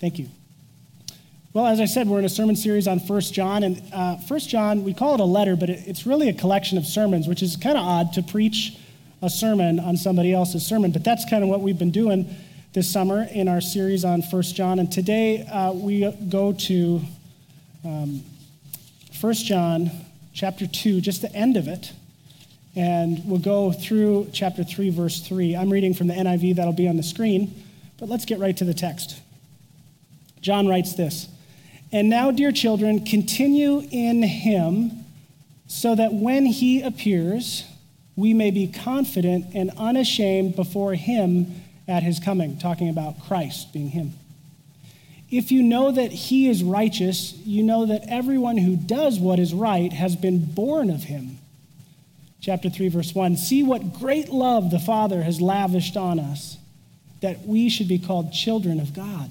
Thank you. Well, as I said, we're in a sermon series on First John. And uh, 1 John, we call it a letter, but it, it's really a collection of sermons, which is kind of odd to preach a sermon on somebody else's sermon. But that's kind of what we've been doing this summer in our series on First John. And today uh, we go to um, 1 John chapter 2, just the end of it. And we'll go through chapter 3, verse 3. I'm reading from the NIV, that'll be on the screen. But let's get right to the text. John writes this And now, dear children, continue in him so that when he appears, we may be confident and unashamed before him at his coming, talking about Christ being him. If you know that he is righteous, you know that everyone who does what is right has been born of him. Chapter 3, verse 1 See what great love the Father has lavished on us, that we should be called children of God.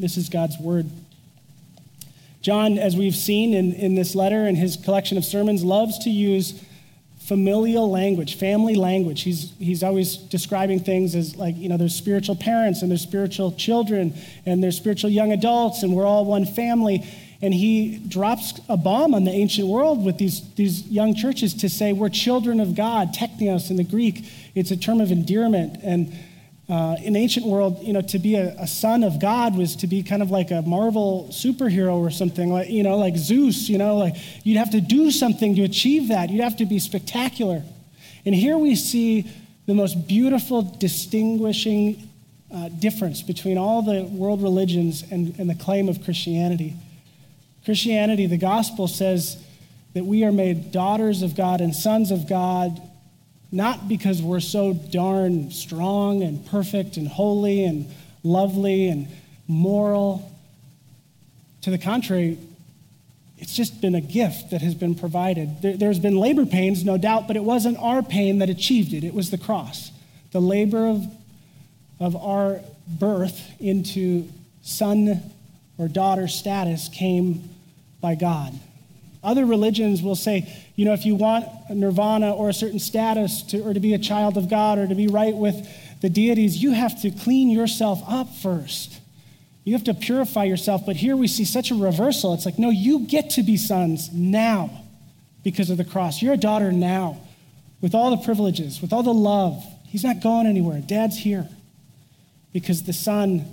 This is God's word. John, as we've seen in, in this letter and his collection of sermons, loves to use familial language, family language. He's, he's always describing things as like, you know, there's spiritual parents and there's spiritual children and there's spiritual young adults and we're all one family. And he drops a bomb on the ancient world with these, these young churches to say, we're children of God. Teknios in the Greek, it's a term of endearment. And uh, in ancient world, you know, to be a, a, son of God was to be kind of like a Marvel superhero or something, like you know, like Zeus. You know, like you'd have to do something to achieve that. You'd have to be spectacular. And here we see the most beautiful, distinguishing uh, difference between all the world religions and, and the claim of Christianity. Christianity, the gospel says that we are made daughters of God and sons of God not because we're so darn strong and perfect and holy and lovely and moral. To the contrary, it's just been a gift that has been provided. There, has been labor pains, no doubt, but it wasn't our pain that achieved it, it was the cross. The labor of, of our birth into son or daughter status came by God. Other religions will say, you know, if you want nirvana or a certain status to, or to be a child of God or to be right with the deities, you have to clean yourself up first. You have to purify yourself. But here we see such a reversal. It's like, no, you get to be sons now because of the cross. You're a daughter now with all the privileges, with all the love. He's not going anywhere. Dad's here because the Son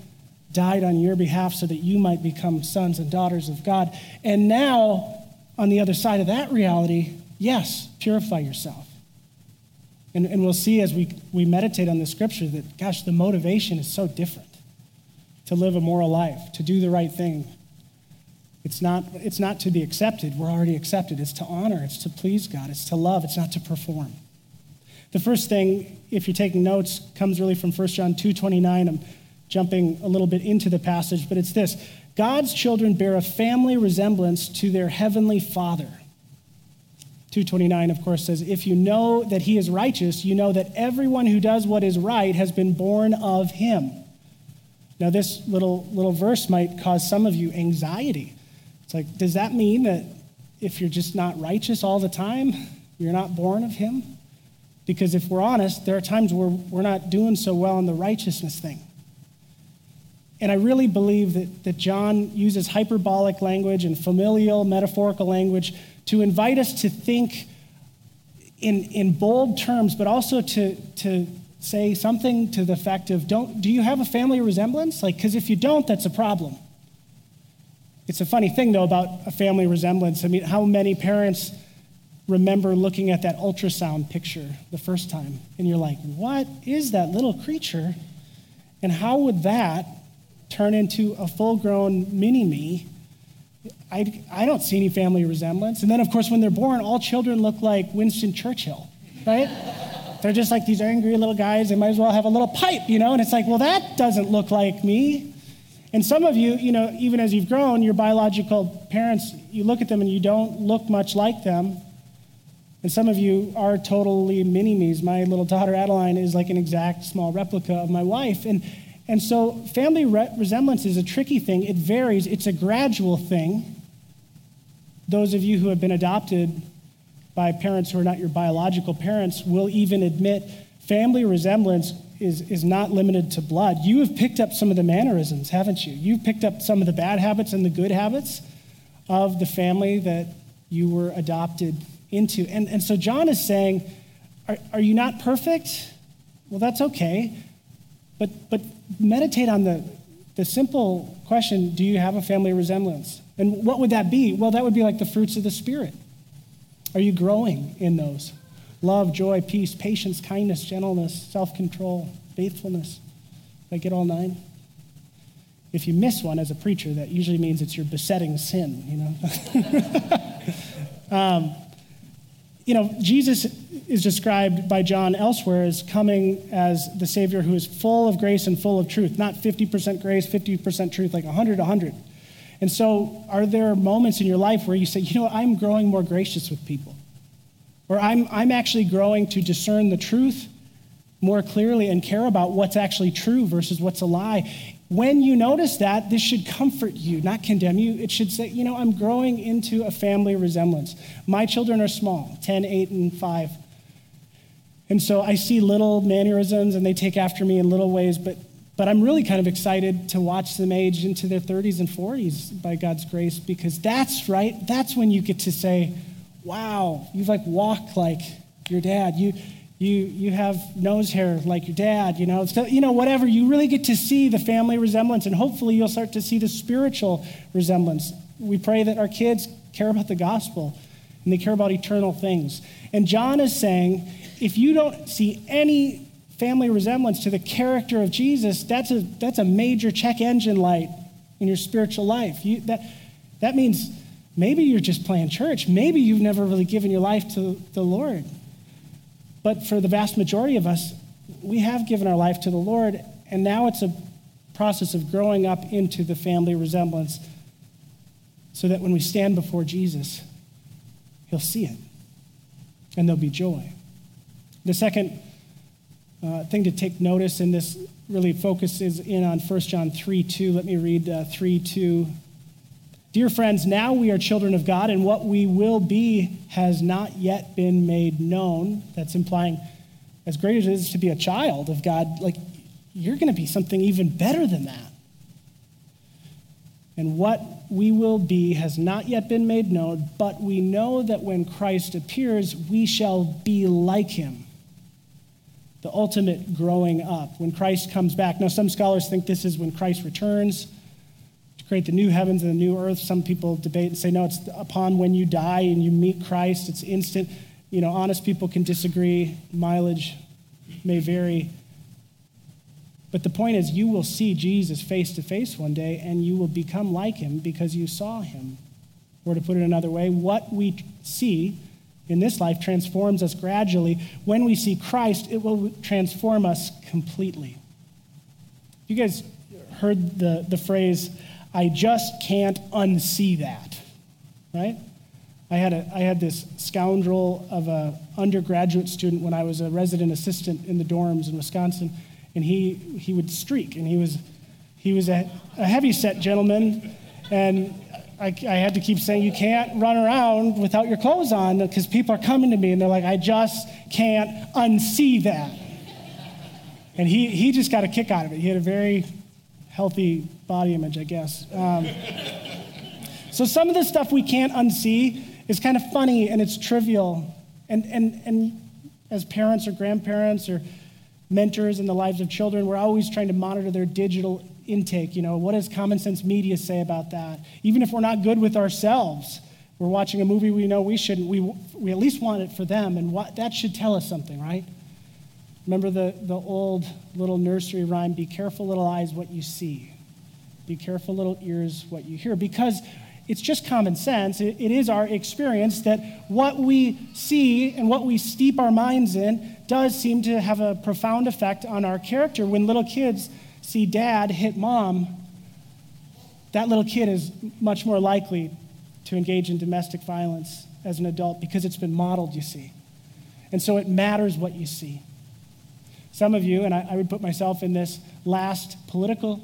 died on your behalf so that you might become sons and daughters of God. And now on the other side of that reality, yes, purify yourself. And, and we'll see as we, we meditate on the scripture that, gosh, the motivation is so different to live a moral life, to do the right thing. It's not, it's not to be accepted. We're already accepted. It's to honor. It's to please God. It's to love. It's not to perform. The first thing, if you're taking notes, comes really from 1 John 2.29. I'm jumping a little bit into the passage, but it's this. God's children bear a family resemblance to their heavenly Father. 229, of course, says, If you know that he is righteous, you know that everyone who does what is right has been born of him. Now, this little, little verse might cause some of you anxiety. It's like, does that mean that if you're just not righteous all the time, you're not born of him? Because if we're honest, there are times where we're not doing so well in the righteousness thing. And I really believe that, that John uses hyperbolic language and familial, metaphorical language to invite us to think in, in bold terms, but also to, to say something to the effect of don't, do you have a family resemblance? Like, because if you don't, that's a problem. It's a funny thing, though, about a family resemblance. I mean, how many parents remember looking at that ultrasound picture the first time? And you're like, what is that little creature? And how would that turn into a full grown mini me. I, I don't see any family resemblance. And then, of course, when they're born, all children look like Winston Churchill, right? they're just like these angry little guys. They might as well have a little pipe, you know? And it's like, well, that doesn't look like me. And some of you, you know, even as you've grown, your biological parents, you look at them and you don't look much like them. And some of you are totally mini me's. My little daughter Adeline is like an exact small replica of my wife. And, and so family re- resemblance is a tricky thing. It varies, it's a gradual thing. Those of you who have been adopted by parents who are not your biological parents will even admit family resemblance is, is not limited to blood. You have picked up some of the mannerisms, haven't you? You've picked up some of the bad habits and the good habits of the family that you were adopted into. And, and so John is saying, are, are you not perfect? Well, that's okay. But, but meditate on the, the simple question do you have a family resemblance? And what would that be? Well, that would be like the fruits of the Spirit. Are you growing in those? Love, joy, peace, patience, kindness, gentleness, self control, faithfulness. Did I get all nine? If you miss one as a preacher, that usually means it's your besetting sin, you know? um, you know, Jesus is described by John elsewhere as coming as the Savior who is full of grace and full of truth, not 50% grace, 50% truth, like 100 100. And so, are there moments in your life where you say, you know, I'm growing more gracious with people? Or I'm, I'm actually growing to discern the truth more clearly and care about what's actually true versus what's a lie. When you notice that, this should comfort you, not condemn you. It should say, you know, I'm growing into a family resemblance. My children are small 10, 8, and 5. And so I see little mannerisms and they take after me in little ways, but, but I'm really kind of excited to watch them age into their 30s and 40s by God's grace because that's right. That's when you get to say, wow, you've like walked like your dad. You, you, you have nose hair like your dad, you know, so, you know, whatever. You really get to see the family resemblance, and hopefully you'll start to see the spiritual resemblance. We pray that our kids care about the gospel and they care about eternal things. And John is saying, if you don't see any family resemblance to the character of Jesus, that's a, that's a major check engine light in your spiritual life. You, that, that means maybe you're just playing church. Maybe you've never really given your life to the Lord. But for the vast majority of us, we have given our life to the Lord, and now it's a process of growing up into the family resemblance so that when we stand before Jesus, he'll see it and there'll be joy. The second uh, thing to take notice, and this really focuses in on 1 John 3 2. Let me read uh, 3 2 Dear friends, now we are children of God, and what we will be has not yet been made known. That's implying, as great as it is to be a child of God, like you're going to be something even better than that. And what we will be has not yet been made known, but we know that when Christ appears, we shall be like him. The ultimate growing up. When Christ comes back. Now, some scholars think this is when Christ returns to create the new heavens and the new earth. Some people debate and say, no, it's upon when you die and you meet Christ, it's instant. You know, honest people can disagree, mileage may vary. But the point is, you will see Jesus face to face one day and you will become like him because you saw him. Or to put it another way, what we see in this life transforms us gradually. When we see Christ, it will transform us completely. You guys heard the, the phrase, I just can't unsee that, right? I had, a, I had this scoundrel of an undergraduate student when I was a resident assistant in the dorms in Wisconsin, and he, he would streak, and he was, he was a, a heavy set gentleman, and I, I, had to keep saying, You can't run around without your clothes on because people are coming to me and they're like, I just can't unsee that. And he, he just got a kick out of it. He had a very healthy body image, I guess. Um, so some of the stuff we can't unsee is kind of funny and it's trivial. And, and, and as parents or grandparents or mentors in the lives of children, we're always trying to monitor their digital intake. You know, what does common sense media say about that? Even if we're not good with ourselves, we're watching a movie we know we shouldn't, we, we at least want it for them, and what, that should tell us something, right? Remember the, the old little nursery rhyme be careful, little eyes, what you see. Be careful, little ears, what you hear. Because it's just common sense. It, it is our experience that what we see and what we steep our minds in does seem to have a profound effect on our character. When little kids see dad hit mom, that little kid is much more likely to engage in domestic violence as an adult because it's been modeled, you see. And so it matters what you see. Some of you, and I, I would put myself in this last political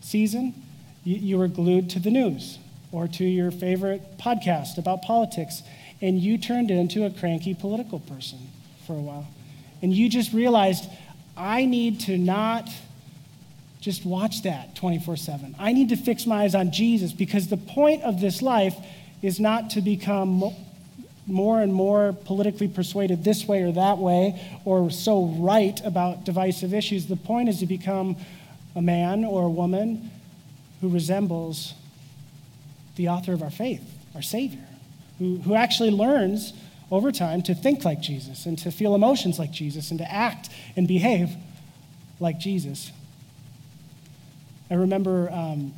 season, you, you were glued to the news or to your favorite podcast about politics, and you turned into a cranky political person for a while. And you just realized, I need to not just watch that 24 7. I need to fix my eyes on Jesus because the point of this life is not to become more and more politically persuaded this way or that way or so right about divisive issues. The point is to become a man or a woman who resembles the author of our faith, our Savior, who, who actually learns over time to think like Jesus and to feel emotions like Jesus and to act and behave like Jesus. I remember um,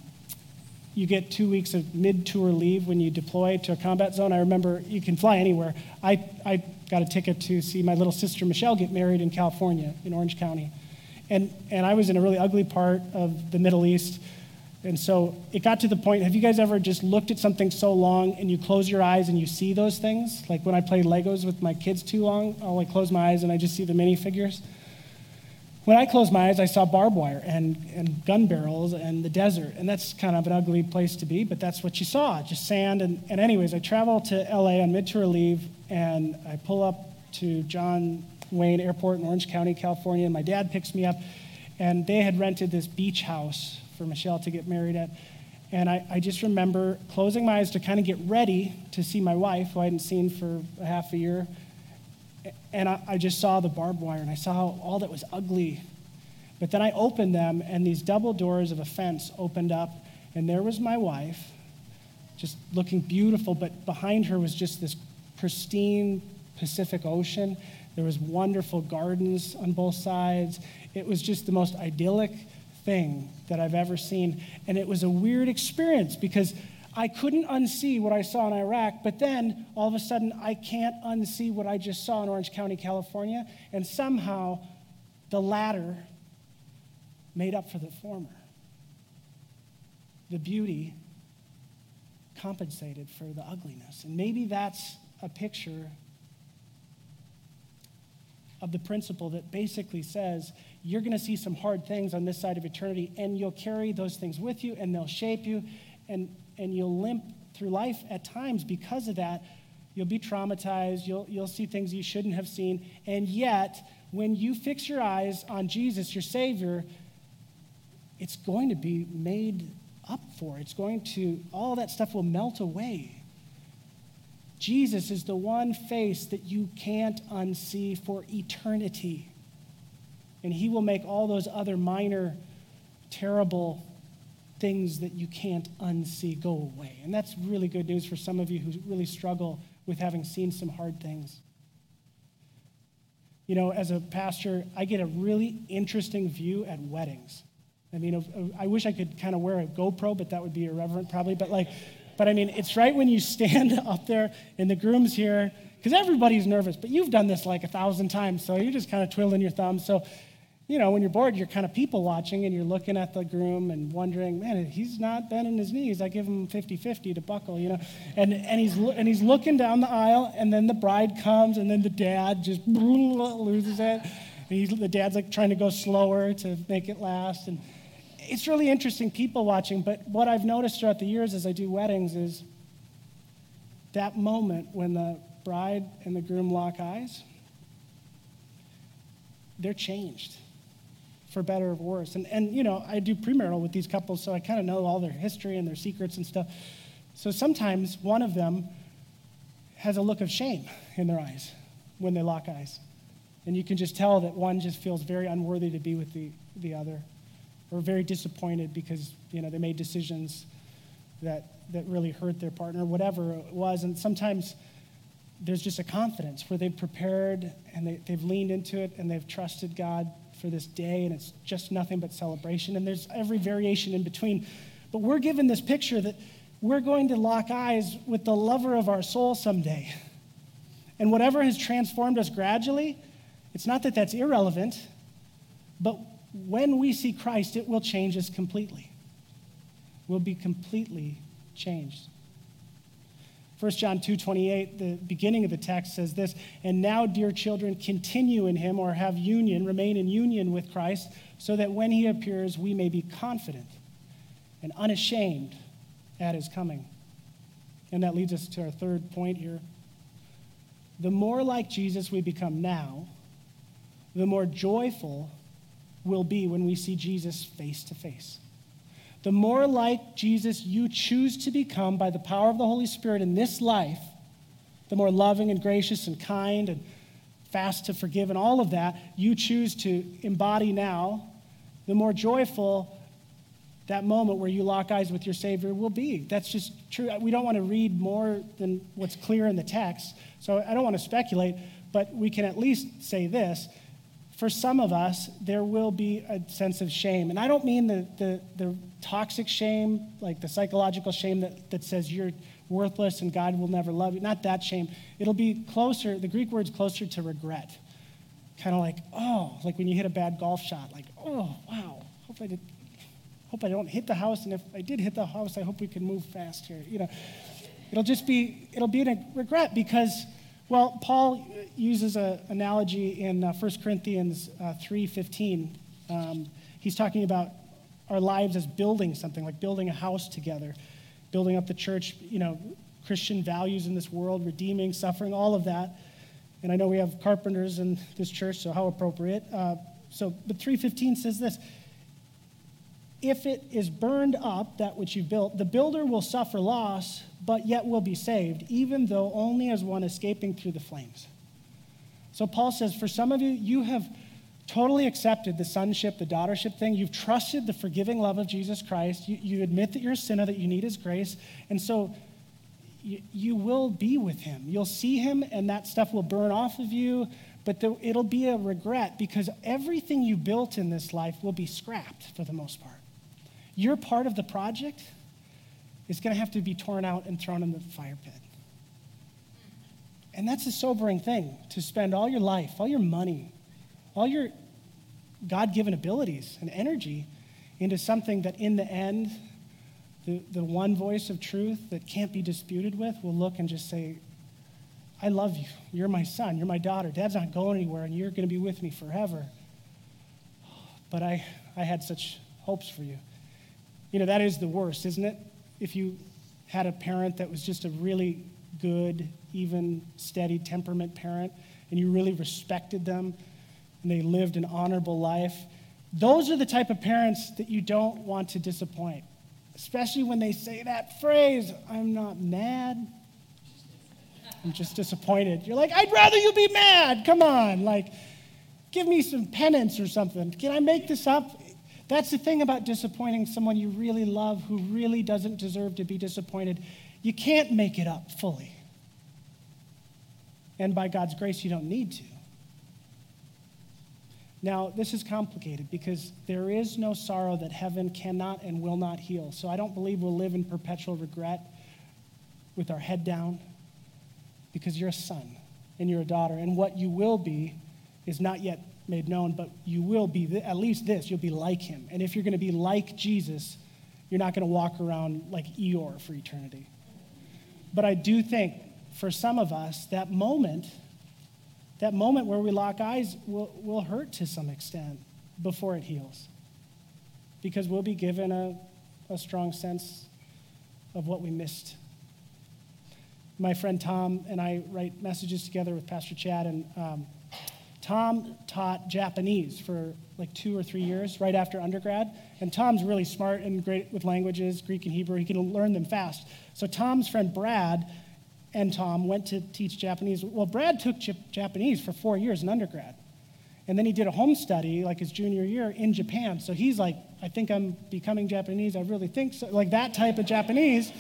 you get two weeks of mid tour leave when you deploy to a combat zone. I remember you can fly anywhere. I, I got a ticket to see my little sister Michelle get married in California, in Orange County. And, and I was in a really ugly part of the Middle East. And so it got to the point have you guys ever just looked at something so long and you close your eyes and you see those things? Like when I play Legos with my kids too long, I'll like close my eyes and I just see the minifigures. When I closed my eyes, I saw barbed wire and, and gun barrels and the desert. And that's kind of an ugly place to be, but that's what you saw just sand. And, and anyways, I travel to LA on mid tour leave and I pull up to John Wayne Airport in Orange County, California. And my dad picks me up. And they had rented this beach house for Michelle to get married at. And I, I just remember closing my eyes to kind of get ready to see my wife, who I hadn't seen for a half a year and I, I just saw the barbed wire and I saw all that was ugly. But then I opened them, and these double doors of a fence opened up, and there was my wife, just looking beautiful, but behind her was just this pristine Pacific Ocean. There was wonderful gardens on both sides. It was just the most idyllic thing that I've ever seen. And it was a weird experience because I couldn't unsee what I saw in Iraq, but then all of a sudden I can't unsee what I just saw in Orange County, California, and somehow the latter made up for the former. The beauty compensated for the ugliness. And maybe that's a picture of the principle that basically says you're going to see some hard things on this side of eternity, and you'll carry those things with you, and they'll shape you. And and you'll limp through life at times because of that. You'll be traumatized. You'll, you'll see things you shouldn't have seen. And yet, when you fix your eyes on Jesus, your Savior, it's going to be made up for. It's going to, all that stuff will melt away. Jesus is the one face that you can't unsee for eternity. And he will make all those other minor, terrible things that you can't unsee go away. And that's really good news for some of you who really struggle with having seen some hard things. You know, as a pastor, I get a really interesting view at weddings. I mean, I wish I could kind of wear a GoPro, but that would be irreverent probably. But like, but I mean, it's right when you stand up there and the groom's here, because everybody's nervous, but you've done this like a thousand times, so you're just kind of twiddling your thumbs. So you know, when you're bored, you're kind of people watching and you're looking at the groom and wondering, man, he's not bending his knees. I give him 50 50 to buckle, you know. And, and, he's, and he's looking down the aisle, and then the bride comes, and then the dad just loses it. And the dad's like trying to go slower to make it last. And it's really interesting people watching. But what I've noticed throughout the years as I do weddings is that moment when the bride and the groom lock eyes, they're changed for better or worse. And, and you know, I do premarital with these couples, so I kind of know all their history and their secrets and stuff. So sometimes one of them has a look of shame in their eyes when they lock eyes. And you can just tell that one just feels very unworthy to be with the, the other, or very disappointed because, you know, they made decisions that, that really hurt their partner, whatever it was. And sometimes there's just a confidence where they've prepared and they, they've leaned into it and they've trusted God for this day, and it's just nothing but celebration. And there's every variation in between. But we're given this picture that we're going to lock eyes with the lover of our soul someday. And whatever has transformed us gradually, it's not that that's irrelevant, but when we see Christ, it will change us completely. We'll be completely changed. 1 John 2:28, the beginning of the text says this, "And now, dear children, continue in him or have union, remain in union with Christ, so that when he appears, we may be confident and unashamed at his coming." And that leads us to our third point here. The more like Jesus we become now, the more joyful we'll be when we see Jesus face to face the more like Jesus you choose to become by the power of the Holy Spirit in this life, the more loving and gracious and kind and fast to forgive and all of that you choose to embody now, the more joyful that moment where you lock eyes with your Savior will be. That's just true. We don't want to read more than what's clear in the text, so I don't want to speculate, but we can at least say this for some of us, there will be a sense of shame. And I don't mean the, the, the, toxic shame, like the psychological shame that, that says you're worthless and God will never love you. Not that shame. It'll be closer, the Greek word's closer to regret. Kind of like, oh, like when you hit a bad golf shot, like, oh, wow, hope I did. Hope I don't hit the house, and if I did hit the house, I hope we can move fast here. You know, it'll just be it'll be a regret because well, Paul uses an analogy in uh, 1 Corinthians uh, 3.15. Um, he's talking about our lives as building something, like building a house together, building up the church, you know, Christian values in this world, redeeming, suffering, all of that. And I know we have carpenters in this church, so how appropriate. Uh, so, but 315 says this If it is burned up, that which you built, the builder will suffer loss, but yet will be saved, even though only as one escaping through the flames. So, Paul says, for some of you, you have totally accepted the sonship, the daughtership thing. You've trusted the forgiving love of Jesus Christ. You, you admit that you're a sinner, that you need his grace. And so you, you will be with him. You'll see him, and that stuff will burn off of you, but the, it'll be a regret because everything you built in this life will be scrapped for the most part. Your part of the project is going to have to be torn out and thrown in the fire pit. And that's a sobering thing to spend all your life, all your money, all your God given abilities and energy into something that in the end, the, the one voice of truth that can't be disputed with will look and just say, I love you. You're my son. You're my daughter. Dad's not going anywhere, and you're going to be with me forever. But I, I had such hopes for you. You know, that is the worst, isn't it? If you had a parent that was just a really good, even, steady temperament parent, and you really respected them and they lived an honorable life. Those are the type of parents that you don't want to disappoint, especially when they say that phrase, I'm not mad. I'm just disappointed. You're like, I'd rather you be mad. Come on. Like, give me some penance or something. Can I make this up? That's the thing about disappointing someone you really love who really doesn't deserve to be disappointed. You can't make it up fully. And by God's grace, you don't need to. Now, this is complicated because there is no sorrow that heaven cannot and will not heal. So I don't believe we'll live in perpetual regret with our head down because you're a son and you're a daughter. And what you will be is not yet made known, but you will be, th- at least this, you'll be like him. And if you're going to be like Jesus, you're not going to walk around like Eeyore for eternity. But I do think for some of us, that moment that moment where we lock eyes will, will hurt to some extent before it heals. Because we'll be given a, a strong sense of what we missed. My friend Tom and I write messages together with Pastor Chad, and um, Tom taught Japanese for like two or three years right after undergrad. And Tom's really smart and great with languages, Greek and Hebrew. He can learn them fast. So Tom's friend Brad and Tom went to teach Japanese. Well, Brad took Japanese for four years in undergrad. And then he did a home study, like his junior year, in Japan. So he's like, I think I'm becoming Japanese. I really think so. Like that type of Japanese.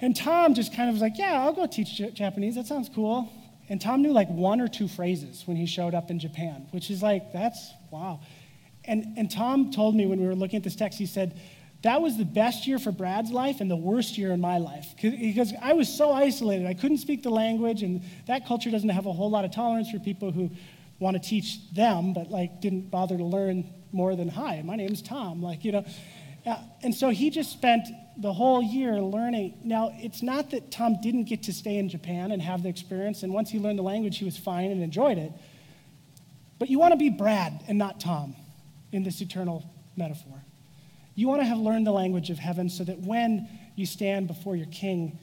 And Tom just kind of was like, Yeah, I'll go teach Japanese. That sounds cool. And Tom knew like one or two phrases when he showed up in Japan, which is like, that's wow. And, and Tom told me when we were looking at this text, he said, that was the best year for Brad's life and the worst year in my life because I was so isolated. I couldn't speak the language, and that culture doesn't have a whole lot of tolerance for people who want to teach them, but like didn't bother to learn more than hi, my name's Tom. Like, you know, and so he just spent the whole year learning. Now, it's not that Tom didn't get to stay in Japan and have the experience, and once he learned the language, he was fine and enjoyed it. But you want to be Brad and not Tom in this eternal metaphor. You want to have learned the language of heaven so that when you stand before your king,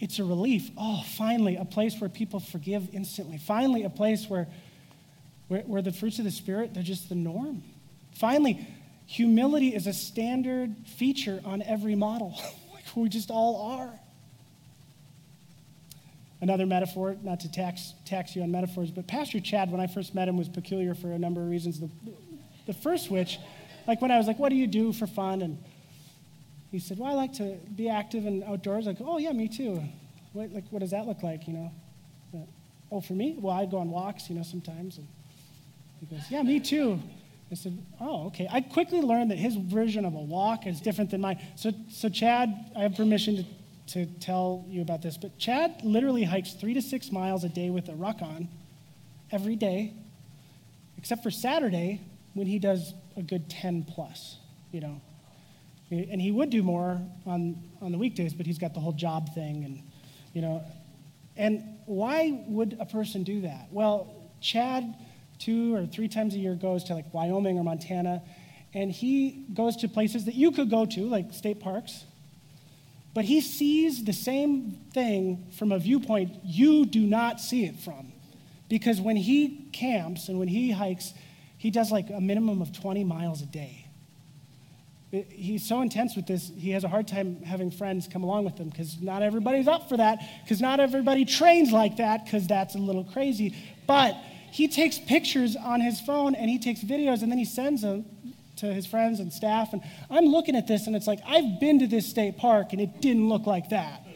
it's a relief. Oh, finally, a place where people forgive instantly. Finally, a place where, where, where the fruits of the Spirit, they're just the norm. Finally, humility is a standard feature on every model. we just all are. Another metaphor, not to tax, tax you on metaphors, but Pastor Chad, when I first met him, was peculiar for a number of reasons. The, the first which, like when I was like, what do you do for fun? And he said, well, I like to be active and outdoors. Like, oh, yeah, me too. What, like, what does that look like, you know? But, oh, for me? Well, I go on walks, you know, sometimes. And he goes, yeah, me too. I said, oh, okay. I quickly learned that his version of a walk is different than mine. So, so Chad, I have permission to, to tell you about this, but Chad literally hikes three to six miles a day with a ruck on every day, except for Saturday when he does a good 10 plus, you know. And he would do more on, on the weekdays, but he's got the whole job thing and, you know. And why would a person do that? Well, Chad two or three times a year goes to like Wyoming or Montana, and he goes to places that you could go to, like state parks, but he sees the same thing from a viewpoint you do not see it from. Because when he camps and when he hikes, he does like a minimum of 20 miles a day. he's so intense with this, he has a hard time having friends come along with him because not everybody's up for that, because not everybody trains like that, because that's a little crazy. But he takes pictures on his phone and he takes videos and then he sends them to his friends and staff. And I'm looking at this and it's like, I've been to this state park and it didn't look like that.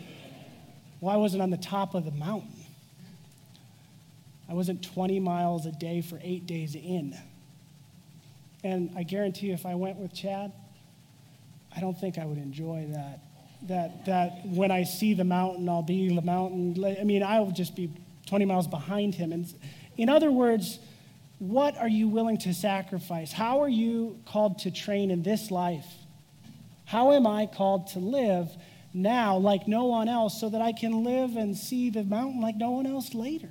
Well, I wasn't on the top of the mountain. I wasn't 20 miles a day for eight days in. And I guarantee you, if I went with Chad, I don't think I would enjoy that. That, that when I see the mountain, I'll be the mountain. I mean, I will just be 20 miles behind him. And in other words, what are you willing to sacrifice? How are you called to train in this life? How am I called to live now like no one else so that I can live and see the mountain like no one else later?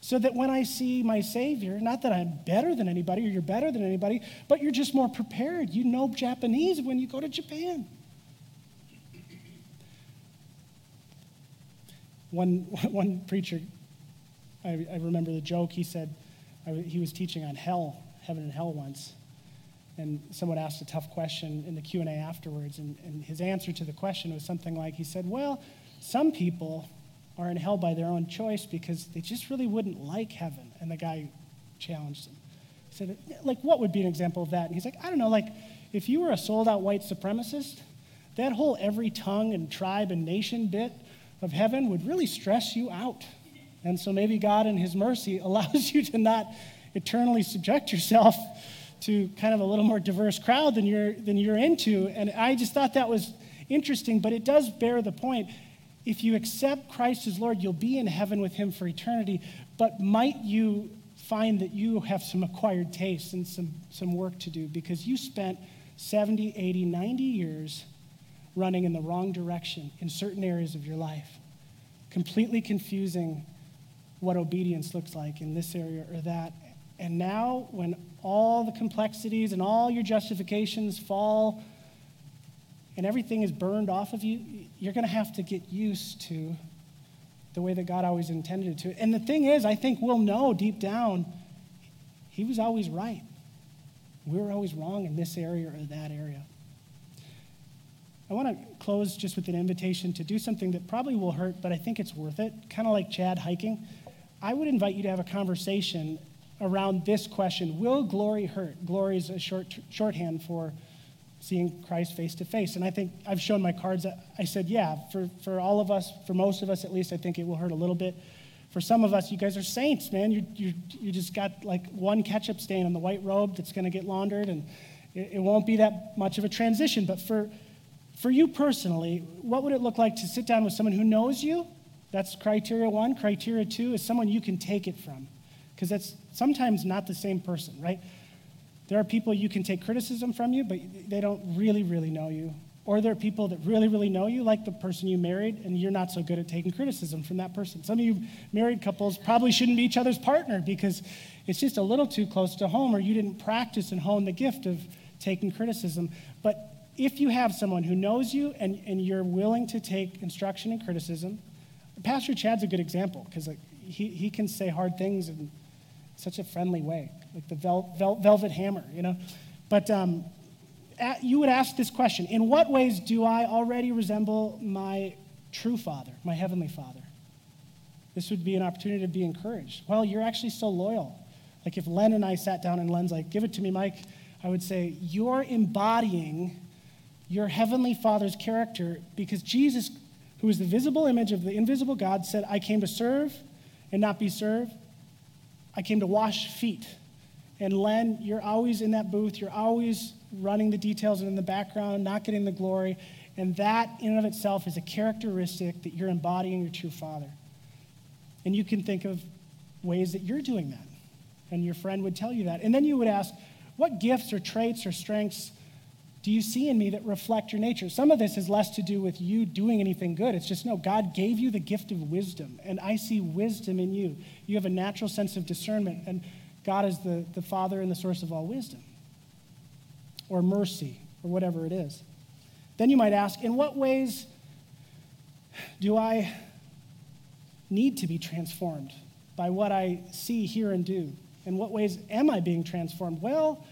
So that when I see my Savior, not that I'm better than anybody or you're better than anybody, but you're just more prepared. You know Japanese when you go to Japan. One, one preacher I, I remember the joke. He said I, he was teaching on hell, heaven and hell once, and someone asked a tough question in the Q and A afterwards, and, and his answer to the question was something like, he said, "Well, some people are in hell by their own choice because they just really wouldn't like heaven." And the guy challenged him. He said, "Like, what would be an example of that?" And he's like, "I don't know. Like, if you were a sold-out white supremacist." That whole every tongue and tribe and nation bit of heaven would really stress you out. And so maybe God, in His mercy, allows you to not eternally subject yourself to kind of a little more diverse crowd than you're, than you're into. And I just thought that was interesting, but it does bear the point. If you accept Christ as Lord, you'll be in heaven with Him for eternity. But might you find that you have some acquired tastes and some, some work to do because you spent 70, 80, 90 years running in the wrong direction in certain areas of your life, completely confusing what obedience looks like in this area or that. And now, when all the complexities and all your justifications fall and everything is burned off of you, you're going to have to get used to the way that God always intended it to. And the thing is, I think we'll know deep down, He was always right. We were always wrong in this area or that area. I want to close just with an invitation to do something that probably will hurt, but I think it's worth it. Kind of like Chad hiking. I would invite you to have a conversation around this question Will glory hurt? Glory is a short, shorthand for seeing Christ face to face. And I think I've shown my cards. I said, yeah, for, for all of us, for most of us at least, I think it will hurt a little bit. For some of us, you guys are saints, man. You, you, you just got like one ketchup stain on the white robe that's going to get laundered, and it, it won't be that much of a transition. But for, for you personally, what would it look like to sit down with someone who knows you that's criteria one. Criteria two is someone you can take it from, because that's sometimes not the same person, right? There are people you can take criticism from you, but they don't really, really know you. Or there are people that really, really know you, like the person you married, and you're not so good at taking criticism from that person. Some of you married couples probably shouldn't be each other's partner because it's just a little too close to home, or you didn't practice and hone the gift of taking criticism. But if you have someone who knows you and, and you're willing to take instruction and criticism, Pastor Chad's a good example because like, he, he can say hard things in such a friendly way, like the vel, vel, velvet hammer, you know? But um, at, you would ask this question In what ways do I already resemble my true Father, my Heavenly Father? This would be an opportunity to be encouraged. Well, you're actually so loyal. Like if Len and I sat down and Len's like, give it to me, Mike, I would say, you're embodying your Heavenly Father's character because Jesus, who is the visible image of the invisible God, said, I came to serve and not be served. I came to wash feet. And Len, you're always in that booth. You're always running the details and in the background, not getting the glory. And that, in and of itself, is a characteristic that you're embodying your true Father. And you can think of ways that you're doing that. And your friend would tell you that. And then you would ask, what gifts or traits or strengths do you see in me that reflect your nature? Some of this is less to do with you doing anything good. It's just, no, God gave you the gift of wisdom, and I see wisdom in you. You have a natural sense of discernment, and God is the, the Father and the source of all wisdom, or mercy, or whatever it is. Then you might ask, in what ways do I need to be transformed by what I see, hear, and do? In what ways am I being transformed? Well,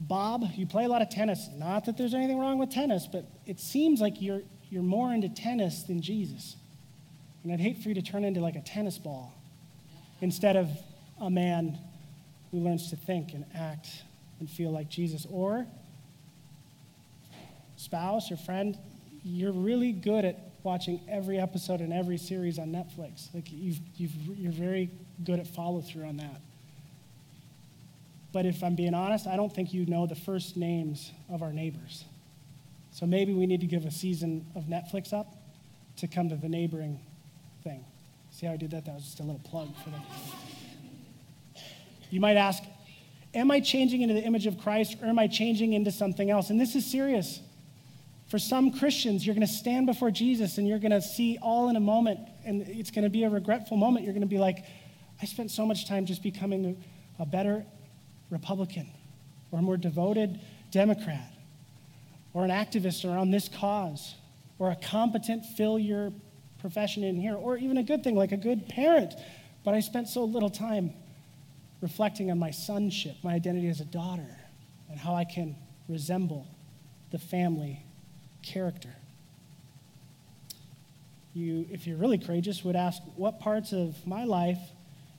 Bob, you play a lot of tennis. Not that there's anything wrong with tennis, but it seems like you're, you're more into tennis than Jesus. And I'd hate for you to turn into like a tennis ball instead of a man who learns to think and act and feel like Jesus. Or, spouse or friend, you're really good at watching every episode and every series on Netflix. Like you've, you've, you're very good at follow through on that. But if I'm being honest, I don't think you know the first names of our neighbors. So maybe we need to give a season of Netflix up to come to the neighboring thing. See how I did that? That was just a little plug for them. You might ask, Am I changing into the image of Christ or am I changing into something else? And this is serious. For some Christians, you're going to stand before Jesus and you're going to see all in a moment, and it's going to be a regretful moment. You're going to be like, I spent so much time just becoming a better Republican or a more devoted Democrat or an activist around this cause or a competent fill your profession in here or even a good thing like a good parent. But I spent so little time reflecting on my sonship, my identity as a daughter, and how I can resemble the family character. You, if you're really courageous, would ask, what parts of my life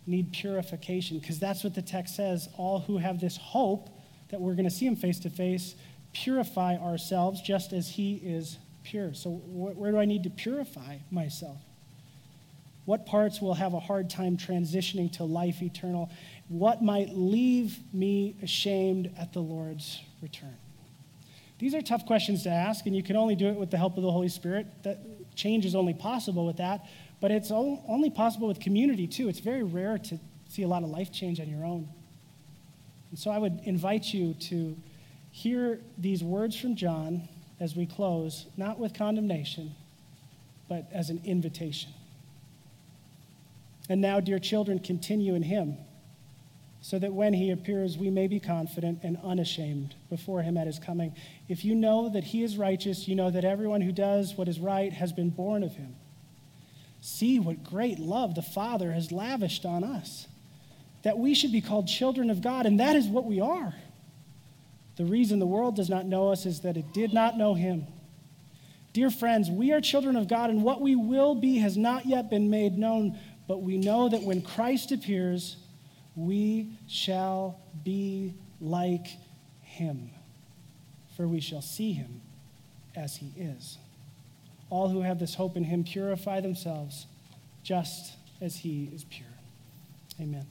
need purification because that's what the text says. All who have this hope that we're going to see him face to face purify ourselves just as he is pure. So, wh- where do I need to purify myself? What parts will have a hard time transitioning to life eternal? What might leave me ashamed at the Lord's return? These are tough questions to ask, and you can only do it with the help of the Holy Spirit. That change is only possible with that. But it's only possible with community, too. It's very rare to see a lot of life change on your own. And so I would invite you to hear these words from John as we close, not with condemnation, but as an invitation. And now, dear children, continue in him, so that when he appears, we may be confident and unashamed before him at his coming. If you know that he is righteous, you know that everyone who does what is right has been born of him. See what great love the Father has lavished on us, that we should be called children of God, and that is what we are. The reason the world does not know us is that it did not know Him. Dear friends, we are children of God, and what we will be has not yet been made known, but we know that when Christ appears, we shall be like Him, for we shall see Him as He is. All who have this hope in him purify themselves just as he is pure. Amen.